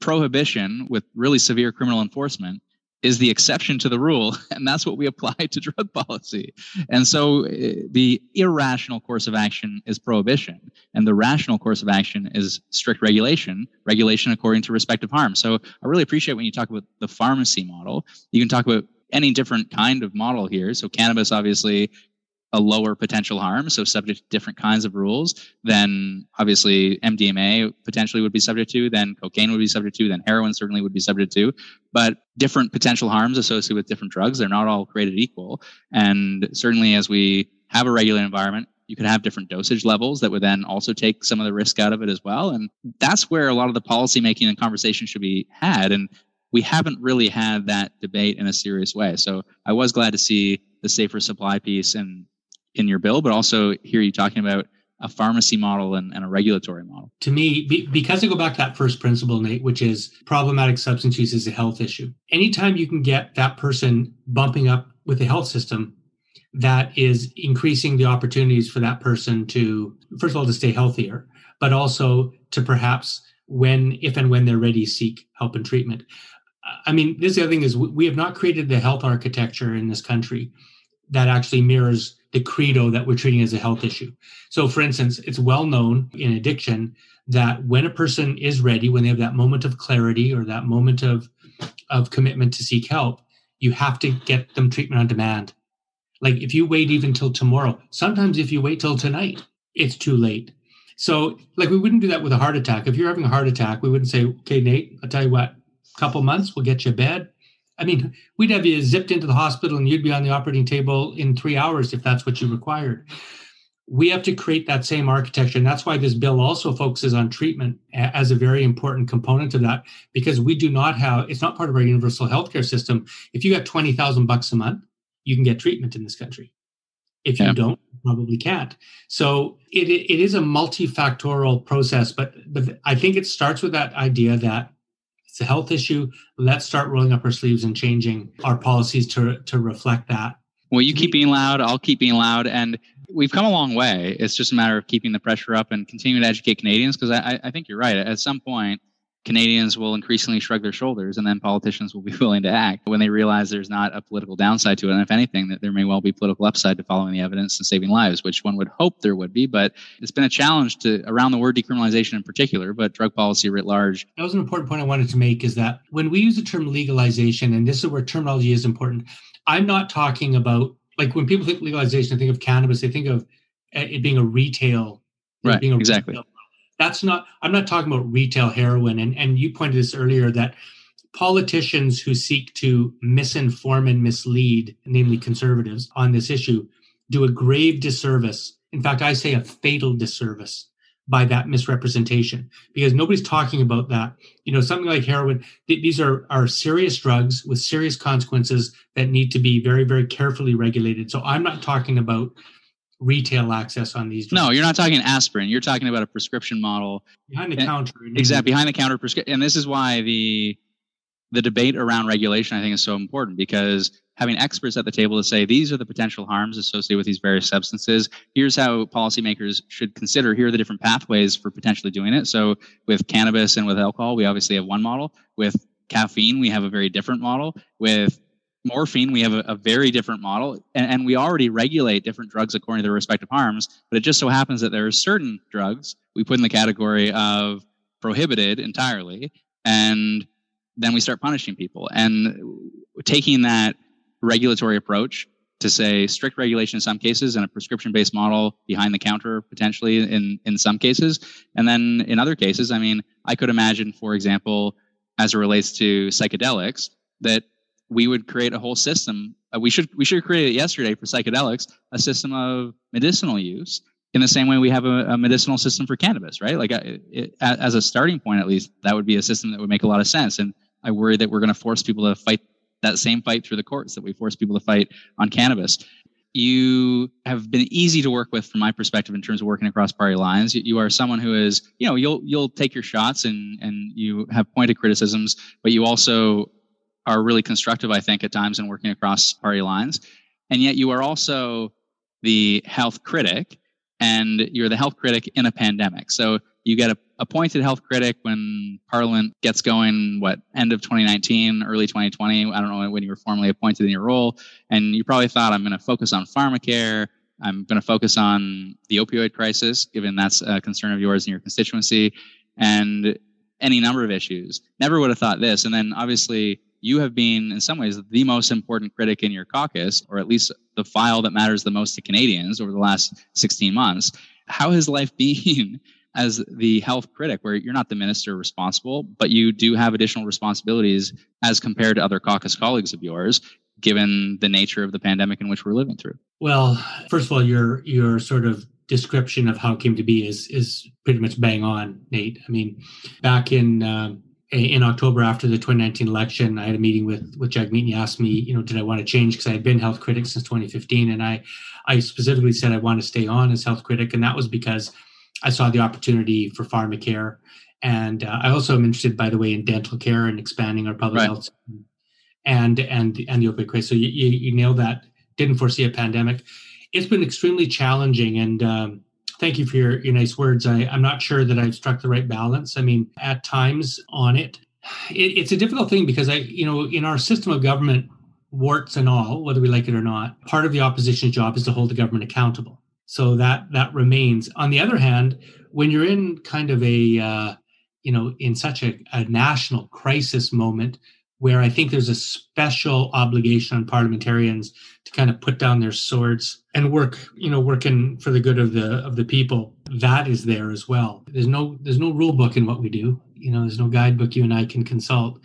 prohibition with really severe criminal enforcement is the exception to the rule and that's what we apply to drug policy. And so eh, the irrational course of action is prohibition and the rational course of action is strict regulation regulation according to respective harm. So i really appreciate when you talk about the pharmacy model. You can talk about any different kind of model here. So cannabis obviously a lower potential harm, so subject to different kinds of rules than obviously MDMA potentially would be subject to, then cocaine would be subject to, then heroin certainly would be subject to, but different potential harms associated with different drugs. They're not all created equal. And certainly as we have a regulated environment, you could have different dosage levels that would then also take some of the risk out of it as well. And that's where a lot of the policy making and conversation should be had. And we haven't really had that debate in a serious way. So I was glad to see the safer supply piece and in your bill, but also hear you talking about a pharmacy model and, and a regulatory model. To me, be, because I go back to that first principle, Nate, which is problematic substance use is a health issue. Anytime you can get that person bumping up with the health system, that is increasing the opportunities for that person to, first of all, to stay healthier, but also to perhaps when, if and when they're ready, seek help and treatment. I mean, this is the other thing is we have not created the health architecture in this country that actually mirrors the credo that we're treating as a health issue. So, for instance, it's well known in addiction that when a person is ready, when they have that moment of clarity or that moment of, of commitment to seek help, you have to get them treatment on demand. Like if you wait even till tomorrow, sometimes if you wait till tonight, it's too late. So, like, we wouldn't do that with a heart attack. If you're having a heart attack, we wouldn't say, okay, Nate, I'll tell you what, couple months, we'll get you a bed. I mean, we'd have you zipped into the hospital and you'd be on the operating table in three hours if that's what you required. We have to create that same architecture. And that's why this bill also focuses on treatment as a very important component of that, because we do not have, it's not part of our universal healthcare system. If you got 20,000 bucks a month, you can get treatment in this country. If you yeah. don't, probably can't. So it, it is a multifactorial process, but but I think it starts with that idea that it's a health issue. Let's start rolling up our sleeves and changing our policies to to reflect that. Well, you keep being loud, I'll keep being loud, and we've come a long way. It's just a matter of keeping the pressure up and continuing to educate Canadians because I, I think you're right. At some point, Canadians will increasingly shrug their shoulders, and then politicians will be willing to act when they realize there's not a political downside to it. And if anything, that there may well be political upside to following the evidence and saving lives, which one would hope there would be. But it's been a challenge to around the word decriminalization in particular, but drug policy writ large. That was an important point I wanted to make is that when we use the term legalization, and this is where terminology is important, I'm not talking about like when people think legalization, I think of cannabis, they think of eh, it being a retail, right? Being a exactly. Retail that's not i'm not talking about retail heroin. And and you pointed this earlier that politicians who seek to misinform and mislead namely conservatives on this issue do a grave disservice. In fact i say a fatal disservice by that misrepresentation because nobody's talking about that. You know something like heroin th- these are are serious drugs with serious consequences that need to be very very carefully regulated. So i'm not talking about retail access on these drugs. No, you're not talking aspirin. You're talking about a prescription model behind the and, counter. Exactly, behind the counter prescription. And this is why the the debate around regulation I think is so important because having experts at the table to say these are the potential harms associated with these various substances. Here's how policymakers should consider. Here are the different pathways for potentially doing it. So with cannabis and with alcohol, we obviously have one model. With caffeine, we have a very different model. With morphine, we have a, a very different model, and, and, we already regulate different drugs according to their respective harms. But it just so happens that there are certain drugs we put in the category of prohibited entirely, and then we start punishing people. And taking that regulatory approach to say strict regulation in some cases and a prescription based model behind the counter potentially in, in some cases. And then in other cases, I mean, I could imagine, for example, as it relates to psychedelics, that we would create a whole system. Uh, we should we should have created it yesterday for psychedelics, a system of medicinal use in the same way we have a, a medicinal system for cannabis, right? Like uh, it, as a starting point, at least that would be a system that would make a lot of sense. And I worry that we're going to force people to fight that same fight through the courts that we force people to fight on cannabis. You have been easy to work with from my perspective in terms of working across party lines. You are someone who is, you know, you'll you'll take your shots and and you have pointed criticisms, but you also are really constructive, I think, at times in working across party lines. And yet you are also the health critic, and you're the health critic in a pandemic. So you get a appointed health critic when Parliament gets going, what, end of 2019, early 2020. I don't know when you were formally appointed in your role. And you probably thought, I'm going to focus on pharmacare. I'm going to focus on the opioid crisis, given that's a concern of yours in your constituency, and any number of issues. Never would have thought this. And then obviously, you have been, in some ways, the most important critic in your caucus, or at least the file that matters the most to Canadians over the last 16 months. How has life been as the health critic, where you're not the minister responsible, but you do have additional responsibilities as compared to other caucus colleagues of yours, given the nature of the pandemic in which we're living through? Well, first of all, your your sort of description of how it came to be is is pretty much bang on, Nate. I mean, back in um, in October after the 2019 election, I had a meeting with with Jack. Jagmeet. And he asked me, you know, did I want to change because I had been health critic since 2015, and I I specifically said I want to stay on as health critic, and that was because I saw the opportunity for pharmacare, and uh, I also am interested, by the way, in dental care and expanding our public right. health system and and and the opioid crisis. So you, you, you nailed that. Didn't foresee a pandemic. It's been extremely challenging, and um, thank you for your, your nice words. I, I'm not sure that I've struck the right balance. I mean, at times on it, it, it's a difficult thing because I, you know, in our system of government, warts and all, whether we like it or not, part of the opposition's job is to hold the government accountable. So that that remains. On the other hand, when you're in kind of a uh, you know in such a, a national crisis moment where I think there's a special obligation on parliamentarians to kind of put down their swords and work, you know, working for the good of the of the people. That is there as well. There's no there's no rule book in what we do. You know, there's no guidebook you and I can consult,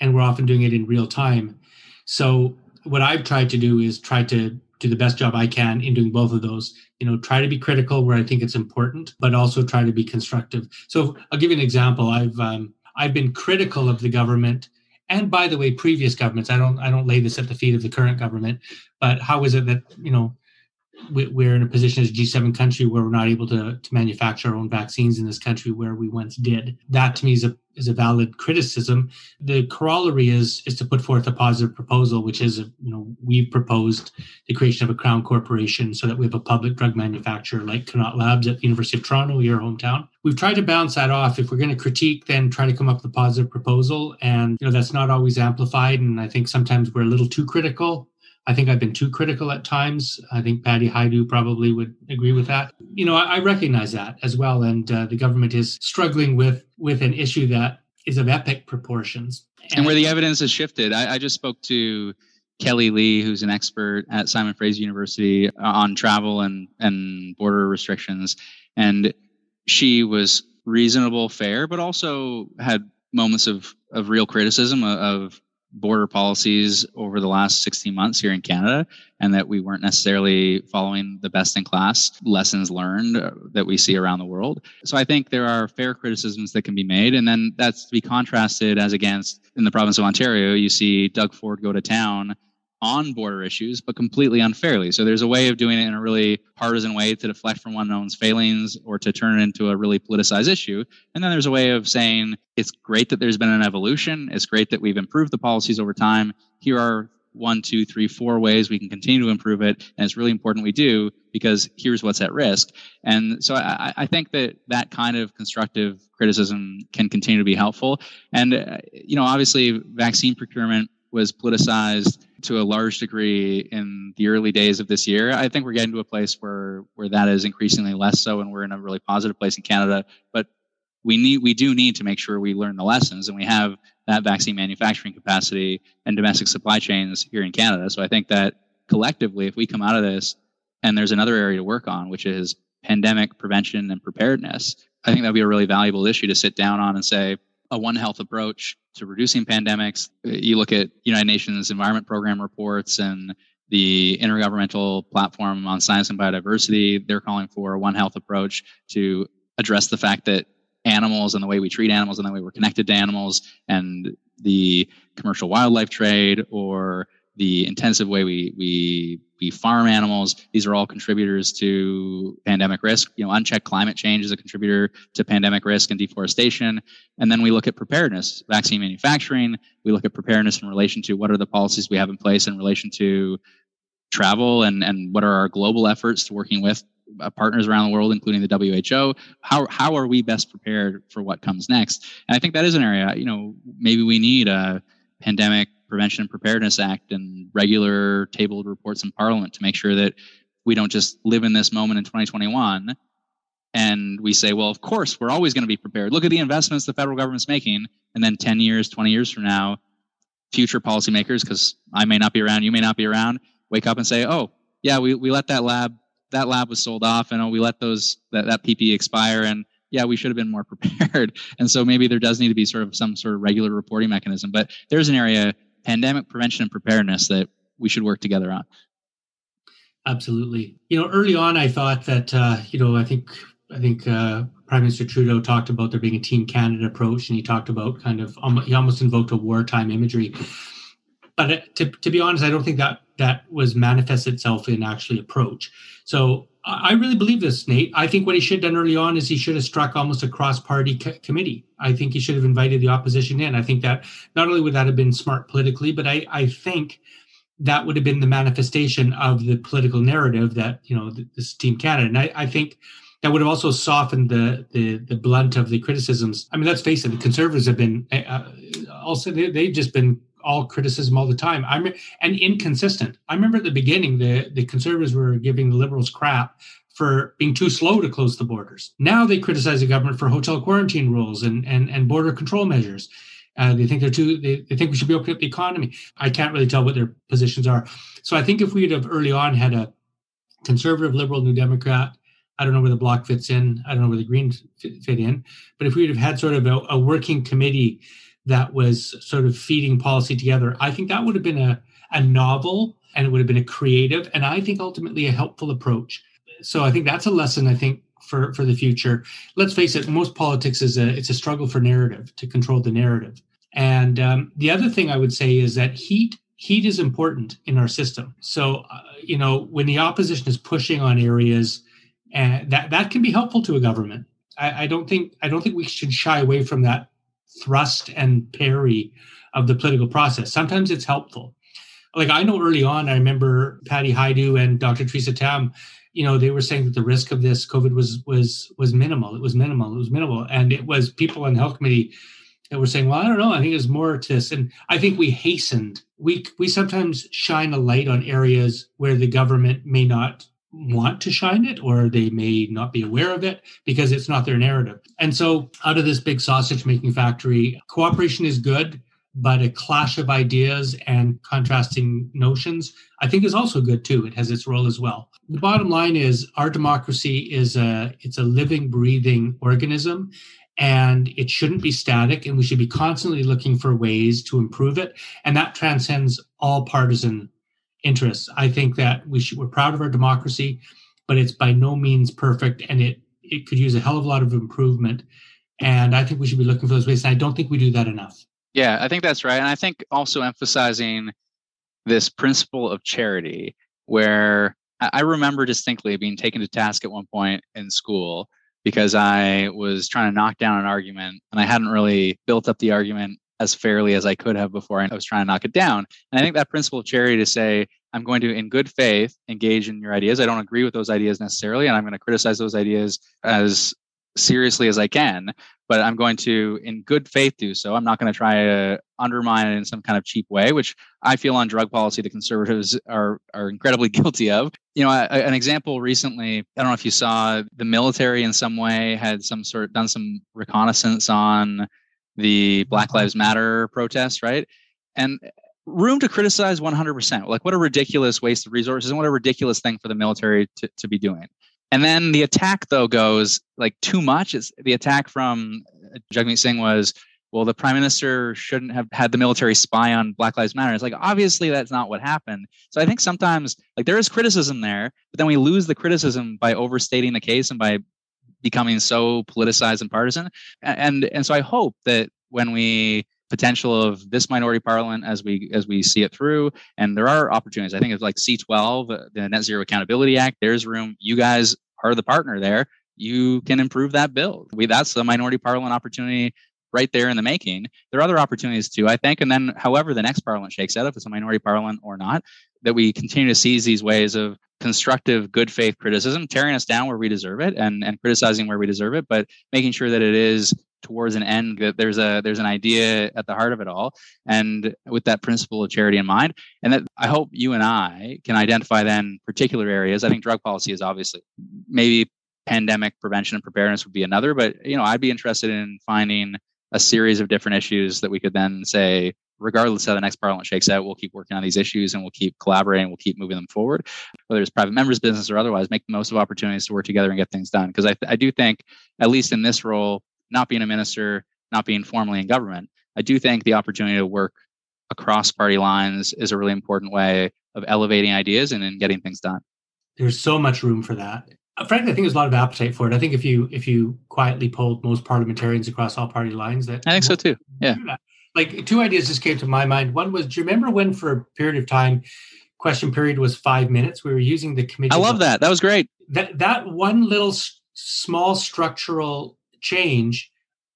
and we're often doing it in real time. So what I've tried to do is try to do the best job I can in doing both of those. You know, try to be critical where I think it's important, but also try to be constructive. So I'll give you an example. I've um, I've been critical of the government, and by the way, previous governments. I don't I don't lay this at the feet of the current government, but how is it that you know we're in a position as a G7 country where we're not able to, to manufacture our own vaccines in this country where we once did. That to me is a is a valid criticism. The corollary is is to put forth a positive proposal, which is you know we've proposed the creation of a crown corporation so that we have a public drug manufacturer like Connaught Labs at the University of Toronto, your hometown. We've tried to bounce that off. If we're going to critique, then try to come up with a positive proposal, and you know that's not always amplified. And I think sometimes we're a little too critical I think I've been too critical at times. I think Patty Hajdu probably would agree with that. You know, I, I recognize that as well, and uh, the government is struggling with with an issue that is of epic proportions. And, and where the evidence has shifted, I, I just spoke to Kelly Lee, who's an expert at Simon Fraser University uh, on travel and and border restrictions, and she was reasonable, fair, but also had moments of of real criticism of border policies over the last 16 months here in Canada, and that we weren't necessarily following the best in class lessons learned uh, that we see around the world. So I think there are fair criticisms that can be made, and then that's to be contrasted as against in the province of Ontario, you see Doug Ford go to town on border issues, but completely unfairly. So there's a way of doing it in a really partisan way to deflect from one one's failings or to turn it into a really politicized issue. And then there's a way of saying it's great that there's been an evolution. It's great that we've improved the policies over time. Here are one, two, three, four ways we can continue to improve it. And it's really important we do because here's what's at risk. And so I, I think that that kind of constructive criticism can continue to be helpful. And, uh, you know, obviously vaccine procurement was politicized to a large degree in the early days of this year. I think we're getting to a place where where that is increasingly less so, and we're in a really positive place in Canada. But we need we do need to make sure we learn the lessons, and we have that vaccine manufacturing capacity and domestic supply chains here in Canada. So I think that collectively, if we come out of this, and there's another area to work on, which is pandemic prevention and preparedness, I think that would be a really valuable issue to sit down on and say a One Health approach to reducing pandemics. You look at United Nations Environment Program reports and the Intergovernmental Platform on Science and Biodiversity. They're calling for a One Health approach to address the fact that animals and the way we treat animals and the way we're connected to animals and the commercial wildlife trade or the intensive way we we we farm animals. These are all contributors to pandemic risk. You know, unchecked climate change is a contributor to pandemic risk and deforestation. And then we look at preparedness, vaccine manufacturing. We look at preparedness in relation to what are the policies we have in place in relation to travel and and what are our global efforts to working with uh, partners around the world, including the WHO. How how are we best prepared for what comes next? And I think that is an area. You know, maybe we need a pandemic Prevention and Preparedness Act and regular tabled reports in Parliament to make sure that we don't just live in this moment in 2021 and we say, well, of course, we're always going to be prepared. Look at the investments the federal government's making. And then 10 years, 20 years from now, future policymakers, because I may not be around, you may not be around, wake up and say, oh, yeah, we, we let that lab, that lab was sold off and oh, we let those, that, that PPE expire. And yeah, we should have been more prepared. And so maybe there does need to be sort of some sort of regular reporting mechanism. But there's an area pandemic prevention and preparedness that we should work together on. Absolutely. You know, early on, I thought that uh, you know, I think I think uh, Prime Minister Trudeau talked about there being a Team Canada approach, and he talked about kind of um, he almost invoked a wartime imagery. But uh, to, to be honest, I don't think that that was manifest itself in actually approach. So I really believe this, Nate. I think what he should have done early on is he should have struck almost a cross-party co- committee. I think he should have invited the opposition in. I think that not only would that have been smart politically, but I, I think that would have been the manifestation of the political narrative that you know this Team Canada. And I, I think that would have also softened the, the the blunt of the criticisms. I mean, let's face it, the Conservatives have been uh, also they, they've just been all criticism all the time. I'm and inconsistent. I remember at the beginning the the conservatives were giving the liberals crap for being too slow to close the borders. Now they criticize the government for hotel quarantine rules and and, and border control measures. Uh, they think they're too. They, they think we should be opening up the economy. I can't really tell what their positions are. So I think if we'd have early on had a conservative, liberal, New Democrat, I don't know where the Bloc fits in. I don't know where the Greens fit in. But if we'd have had sort of a, a working committee that was sort of feeding policy together, I think that would have been a, a novel and it would have been a creative and I think ultimately a helpful approach. So I think that's a lesson I think for, for the future. Let's face it, most politics is a it's a struggle for narrative to control the narrative. And um, the other thing I would say is that heat heat is important in our system. So uh, you know when the opposition is pushing on areas, and uh, that that can be helpful to a government. I, I don't think I don't think we should shy away from that thrust and parry of the political process. Sometimes it's helpful. Like I know early on, I remember Patty Hajdu and Dr. Theresa Tam, you know, they were saying that the risk of this COVID was was was minimal. It was minimal. It was minimal. And it was people on the health committee that were saying, well, I don't know. I think there's more to this. And I think we hastened. We we sometimes shine a light on areas where the government may not want to shine it or they may not be aware of it because it's not their narrative. And so, out of this big sausage making factory, cooperation is good, but a clash of ideas and contrasting notions, I think, is also good too. It has its role as well. The bottom line is our democracy is a it's a living, breathing organism. And it shouldn't be static, and we should be constantly looking for ways to improve it. And that transcends all partisan interests. I think that we should, we're proud of our democracy, but it's by no means perfect, and it it could use a hell of a lot of improvement. And I think we should be looking for those ways. And I don't think we do that enough. Yeah, I think that's right. And I think also emphasizing this principle of charity, where I remember distinctly being taken to task at one point in school because I was trying to knock down an argument and I hadn't really built up the argument as fairly as I could have before I was trying to knock it down. And I think that principle of charity to say, I'm going to, in good faith, engage in your ideas. I don't agree with those ideas necessarily, and I'm going to criticize those ideas as seriously as I can, but I'm going to, in good faith, do so. I'm not going to try to undermine it in some kind of cheap way, which I feel on drug policy the conservatives are are incredibly guilty of. You know, I, an example recently. I don't know if you saw the military in some way had some sort done some reconnaissance on the Black. Lives Matter protests, right? And room to criticize 100%. Like, what a ridiculous waste of resources and what a ridiculous thing for the military to, to be doing. And then the attack, though, goes like too much. It's the attack from uh, Jagmeet Singh was, well, the prime minister shouldn't have had the military spy on Black Lives Matter. It's like, obviously, that's not what happened. So I think sometimes, like, there is criticism there, but then we lose the criticism by overstating the case and by becoming so politicized and partisan. And and so I hope that when we potential of this minority parliament as we as we see it through and there are opportunities i think it's like c12 uh, the net zero accountability act there's room you guys are the partner there you can improve that bill we that's the minority parliament opportunity right there in the making there are other opportunities too i think and then however the next parliament shakes out if it's a minority parliament or not that we continue to seize these ways of constructive, good faith criticism, tearing us down where we deserve it and, and criticizing where we deserve it, but making sure that it is towards an end that there's a there's an idea at the heart of it all and with that principle of charity in mind. And that i hope you and i can identify then particular areas. I think drug policy is obviously maybe pandemic prevention and preparedness would be another but you know i'd be interested in finding a series of different issues that we could then say regardless how the next parliament shakes out, we'll keep working on these issues and we'll keep collaborating, we'll keep moving them forward, whether it's private members business or otherwise, make the most of opportunities to work together and get things done. Because I, I do think, at least in this role, not being a minister, not being formally in government, I do think the opportunity to work across party lines is a really important way of elevating ideas and then getting things done. There's so much room for that. Frankly, I think there's a lot of appetite for it. I think if you if you quietly polled most parliamentarians across all party lines, that I think so too. Yeah, like two ideas just came to my mind. One was, do you remember when for a period of time, question period was five minutes? We were using the committee. I love that. That was great. That that one little s- small structural change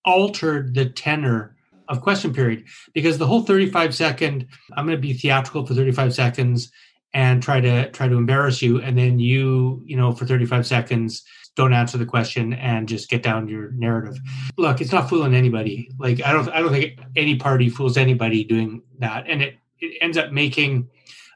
altered the tenor of question period because the whole 35 second, I'm going to be theatrical for 35 seconds and try to try to embarrass you and then you you know for 35 seconds don't answer the question and just get down your narrative look it's not fooling anybody like i don't i don't think any party fools anybody doing that and it, it ends up making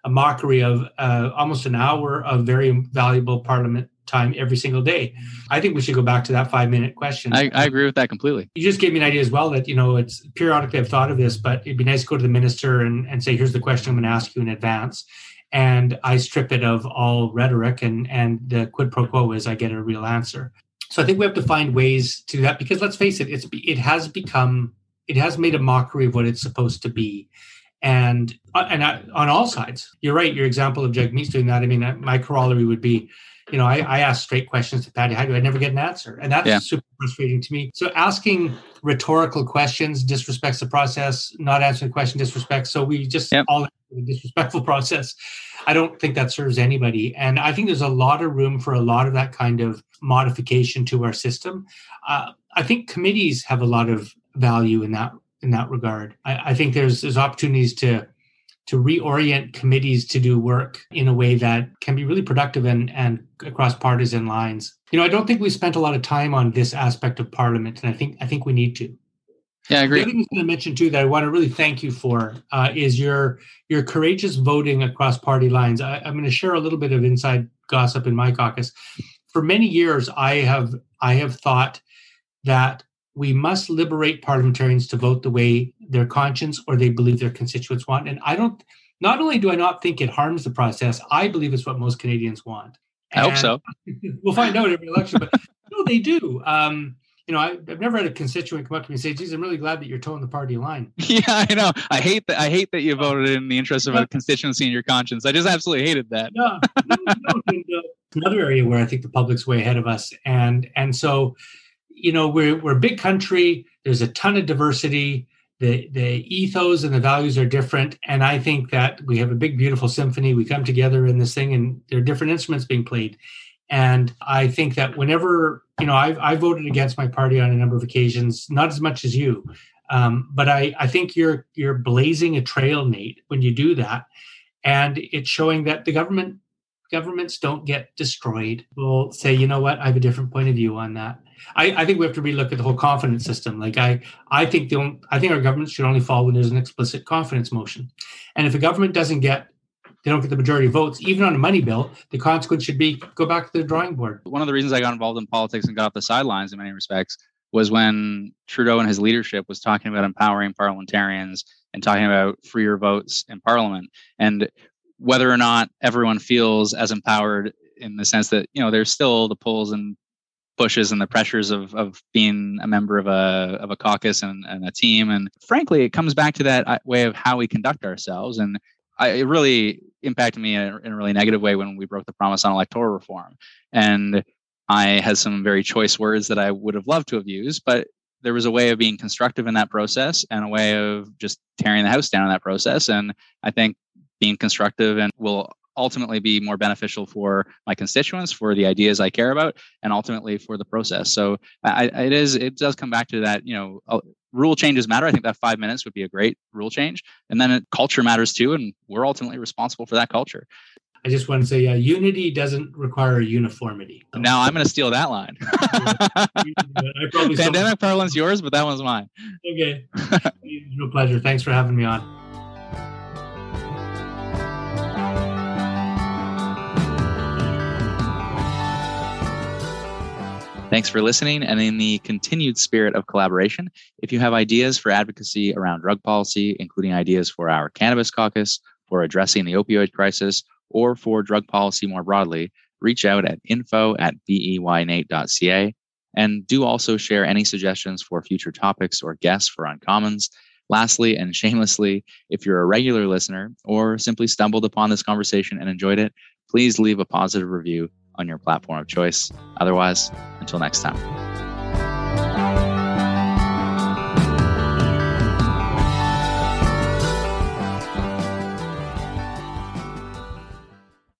a mockery of uh, almost an hour of very valuable parliament time every single day. I think we should go back to that five minute question. I, I, agree with that completely. You just gave me an idea as well that, you know, it's periodically I've thought of this, but it'd be nice to go to the minister and, and say, here's the question I'm going to ask you in advance. And I strip it of all rhetoric and, and the quid pro quo is I get a real answer. So I think we have to find ways to do that because let's face it, it's it has become it has made a mockery of what it's supposed to be and uh, and I, on all sides you're right your example of Jagmeet's doing that i mean my corollary would be you know, I, I ask straight questions to Patty Hajdu. I never get an answer. And that's yeah. super frustrating to me. So asking rhetorical questions disrespects the process, not answering the question disrespects. So we just yep. all disrespectful process. I don't think that serves anybody. And I think there's a lot of room for a lot of that kind of modification to our system. Uh, I think committees have a lot of value in that in that regard. I, I think there's there's opportunities to to reorient committees to do work in a way that can be really productive and, and across partisan lines. You know, I don't think we spent a lot of time on this aspect of Parliament, and I think I think we need to. Yeah, I agree. The other thing I'm going to mention too that I want to really thank you for uh, is your your courageous voting across party lines. I, I'm going to share a little bit of inside gossip in my caucus. For many years, I have I have thought that we must liberate parliamentarians to vote the way their conscience or they believe their constituents want. And I don't, not only do I not think it harms the process, I believe it's what most Canadians want. And I hope so. we'll find out every election, but no, they do. Um, you know, I, have never had a constituent come up to me and say, "Geez, I'm really glad that you're toeing the party line." Yeah, I know. I hate that. I hate that you voted in the interest of a constituency and your conscience. I just absolutely hated that. Yeah, no, no, and, uh, another area where I think the public's way ahead of us, and and so, you know, we're we're a big country. There's a ton of diversity the the ethos and the values are different and i think that we have a big beautiful symphony we come together in this thing and there are different instruments being played and i think that whenever you know i've i voted against my party on a number of occasions not as much as you. Um, but i i think you're you're blazing a trail nate when you do that. And it's showing that the government governments don't get destroyed. We'll say you know what? I have a different point of view on that. I, I think we have to relook at the whole confidence system. Like I, I think the I think our government should only fall when there's an explicit confidence motion, and if a government doesn't get they don't get the majority of votes, even on a money bill, the consequence should be go back to the drawing board. One of the reasons I got involved in politics and got off the sidelines in many respects was when Trudeau and his leadership was talking about empowering parliamentarians and talking about freer votes in parliament and whether or not everyone feels as empowered in the sense that you know there's still the pulls and pushes and the pressures of of being a member of a of a caucus and, and a team. And frankly, it comes back to that uh, way of how we conduct ourselves. And I, it really impacted me in a, in a really negative way when we broke the promise on electoral reform. And I had some very choice words that I would have loved to have used, but there was a way of being constructive in that process and a way of just tearing the house down in that process. And I think being constructive and will ultimately be more beneficial for my constituents, for the ideas I care about, and ultimately for the process. So I, it is it does come back to that. You know, rule changes matter. I think that five minutes would be a great rule change, and then it, culture matters too, and we're ultimately responsible for that culture. I just want to say, uh, unity doesn't require uniformity. So. Now I'm going to steal that line. Pandemic parlance yours, but that one's mine. Okay, no pleasure. Thanks for having me on. Thanks for listening. And in the continued spirit of collaboration, if you have ideas for advocacy around drug policy, including ideas for our cannabis caucus, for addressing the opioid crisis, or for drug policy more broadly, reach out at info at beynate.ca. And do also share any suggestions for future topics or guests for Uncommons. Lastly, and shamelessly, if you're a regular listener or simply stumbled upon this conversation and enjoyed it, please leave a positive review on your platform of choice. Otherwise, until next time.